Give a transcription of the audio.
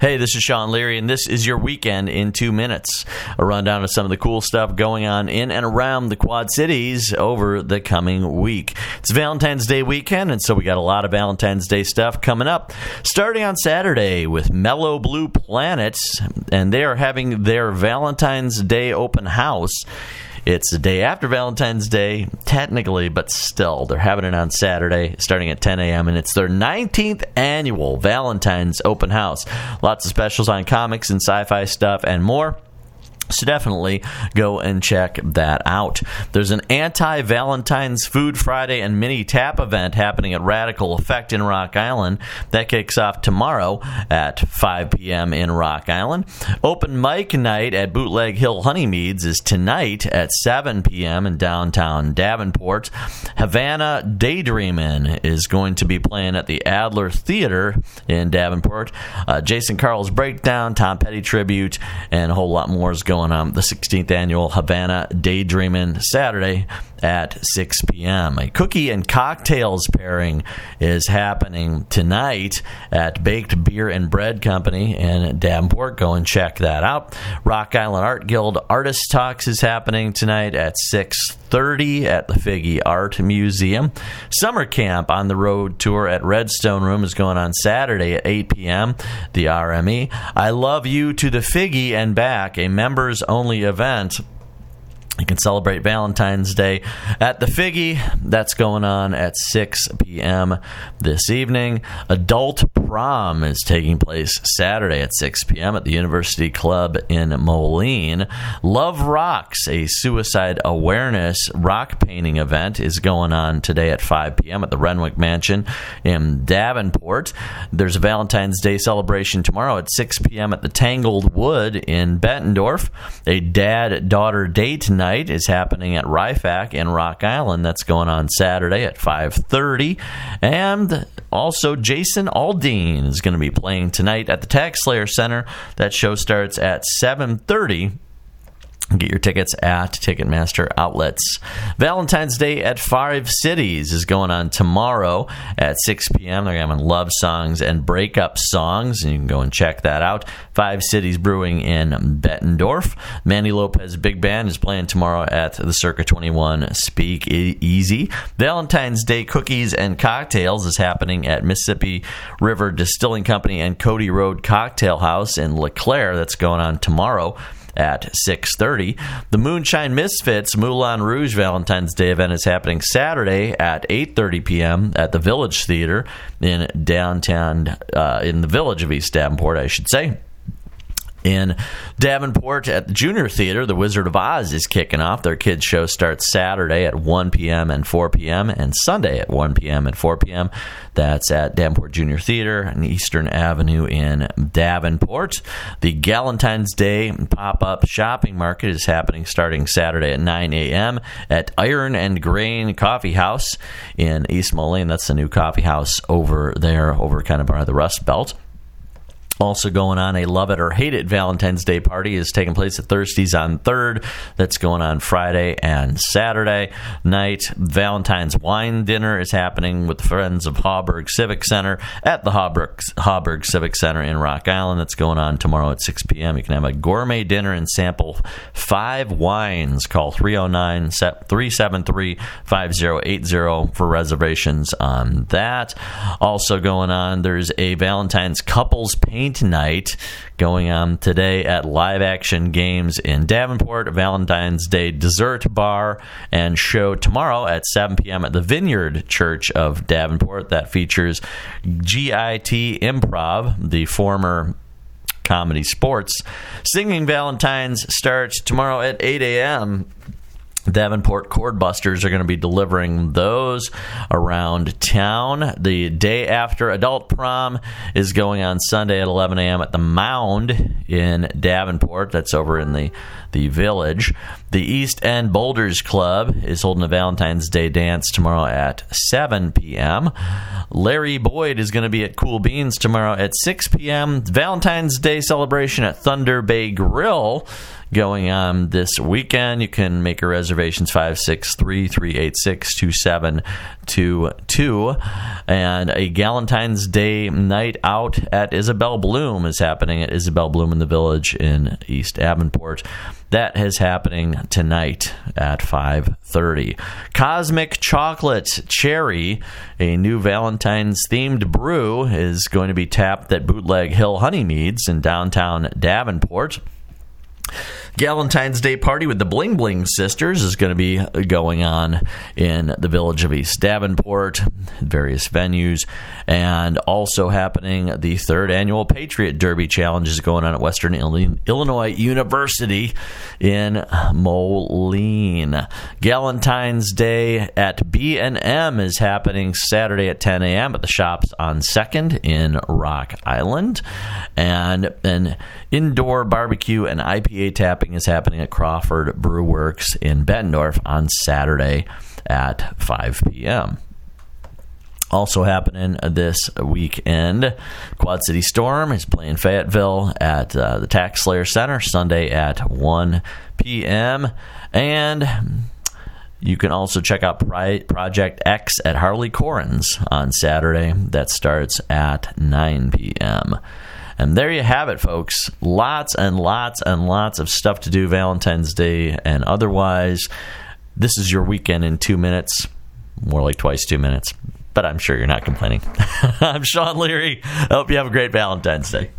Hey, this is Sean Leary, and this is your weekend in two minutes. A rundown of some of the cool stuff going on in and around the Quad Cities over the coming week. It's Valentine's Day weekend, and so we got a lot of Valentine's Day stuff coming up. Starting on Saturday with Mellow Blue Planets, and they are having their Valentine's Day open house. It's the day after Valentine's Day, technically, but still. They're having it on Saturday starting at 10 a.m., and it's their 19th annual Valentine's Open House. Lots of specials on comics and sci fi stuff and more. So definitely go and check that out. There's an anti Valentine's Food Friday and mini tap event happening at Radicle Effect in Rock Island. That kicks off tomorrow at 5 p.m. in Rock Island. Open mic night at Bootleg Hill Honeymeads is tonight at 7 p.m. in downtown Davenport. Havana Daydreamin' is going to be playing at the Adler Theater in Davenport. Uh, Jason Carl's Breakdown, Tom Petty Tribute, and a whole lot more is going on um, the 16th annual Havana Daydreaming Saturday at 6 p.m. A cookie and cocktails pairing is happening tonight at Baked Beer and Bread Company in Davenport. Go and check that out. Rock Island Art Guild Artist Talks is happening tonight at 6:30 at the Figge Art Museum. Summer Camp on the Road tour at Redstone Room is going on Saturday at 8 p.m. The RME. I Love You to the Figge and Back, a members only event you can celebrate Valentine's Day at the Figge. That's going on at 6 p.m. this evening. Adult prom is taking place Saturday at 6 p.m. at the University Club in Moline. Love Rocks, a suicide awareness rock painting event, is going on today at 5 p.m. at the Renwick Mansion in Davenport. There's a Valentine's Day celebration tomorrow at 6 p.m. at the Tangled Wood in Bettendorf. A dad daughter date night night is happening at Rifac in Rock Island. That's going on Saturday at 5:30, and also Jason Aldean is going to be playing tonight at the Tax Slayer Center. That show starts at 7:30 Get your tickets at Ticketmaster outlets. Valentine's Day at Five Cities is going on tomorrow at 6 p.m. They're having love songs and breakup songs, and you can go and check that out. Five Cities Brewing in Bettendorf. Manny Lopez Big Band is playing tomorrow at the Circa 21 Speak Easy. Valentine's Day Cookies and Cocktails is happening at Mississippi River Distilling Company and Cody Road Cocktail House in LeClaire. That's going on tomorrow at 6.30. The Moonshine Misfits Moulin Rouge Valentine's Day event is happening Saturday at 8.30 p.m. at the Village Theater in downtown, uh, in the village of East Davenport, I should say in Davenport at the Junior Theater. The Wizard of Oz is kicking off. Their kids' show starts Saturday at 1 p.m. and 4 p.m. and Sunday at 1 p.m. and 4 p.m. That's at Davenport Junior Theater on Eastern Avenue in Davenport. The Galentine's Day pop up shopping market is happening starting Saturday at 9 a.m. at Iron and Grain Coffee House in East Moline. That's the new coffee house over there, over kind of by the Rust Belt. Also going on, a love it or hate it Valentine's Day party is taking place at Thursday's on 3rd. That's going on Friday and Saturday night. Valentine's wine dinner is happening with friends of Hauberg Civic Center at the Hauberg, Hauberg Civic Center in Rock Island. That's going on tomorrow at 6 p.m. You can have a gourmet dinner and sample five wines. Call 309 373 5080 for reservations on that. Also going on, there's a Valentine's couples paint Night going on today at Live Action Games in Davenport, Valentine's Day dessert bar and show tomorrow at 7 p.m. at the Vineyard Church of Davenport. That features GIT Improv, the former comedy sports. Singing Valentine's starts tomorrow at 8 a.m. Davenport Chordbusters are going to be delivering those around town. The day after adult prom is going on Sunday at 11 a.m. at the Mound in Davenport. That's over in the, the village. The East End Boulders Club is holding a Valentine's Day dance tomorrow at 7 p.m. Larry Boyd is going to be at Cool Beans tomorrow at 6 p.m. Valentine's Day celebration at Thunder Bay Grill going on this weekend. You can make your reservations 563 386 2722. And a Galentine's Day night out at Isabel Bloom is happening at Isabel Bloom in the Village in East Davenport. That is happening tonight at 5:30. Cosmic Chocolate Cherry, a new Valentine's themed brew, is going to be tapped at Bootleg Hill Honeymeads in downtown Davenport. Galentine's Day party with the Bling Bling Sisters is going to be going on in the village of East Davenport, various venues, and also happening the third annual Patriot Derby Challenge is going on at Western Illinois University in Moline. Galentine's Day at B&M is happening Saturday at 10 a.m. at the shops on 2nd in Rock Island, and an indoor barbecue and IPA tapping is happening at Crawford Brew Works in Bettendorf on Saturday at 5 p.m. Also happening this weekend, Quad City Storm is playing Fayetteville at uh, the Tax Slayer Center Sunday at 1 p.m. And you can also check out Project X at Harley Corin's on Saturday. That starts at 9 p.m. And there you have it, folks. Lots and lots and lots of stuff to do Valentine's Day and otherwise. This is your weekend in two minutes, more like twice two minutes, but I'm sure you're not complaining. I'm Sean Leary. I hope you have a great Valentine's Day.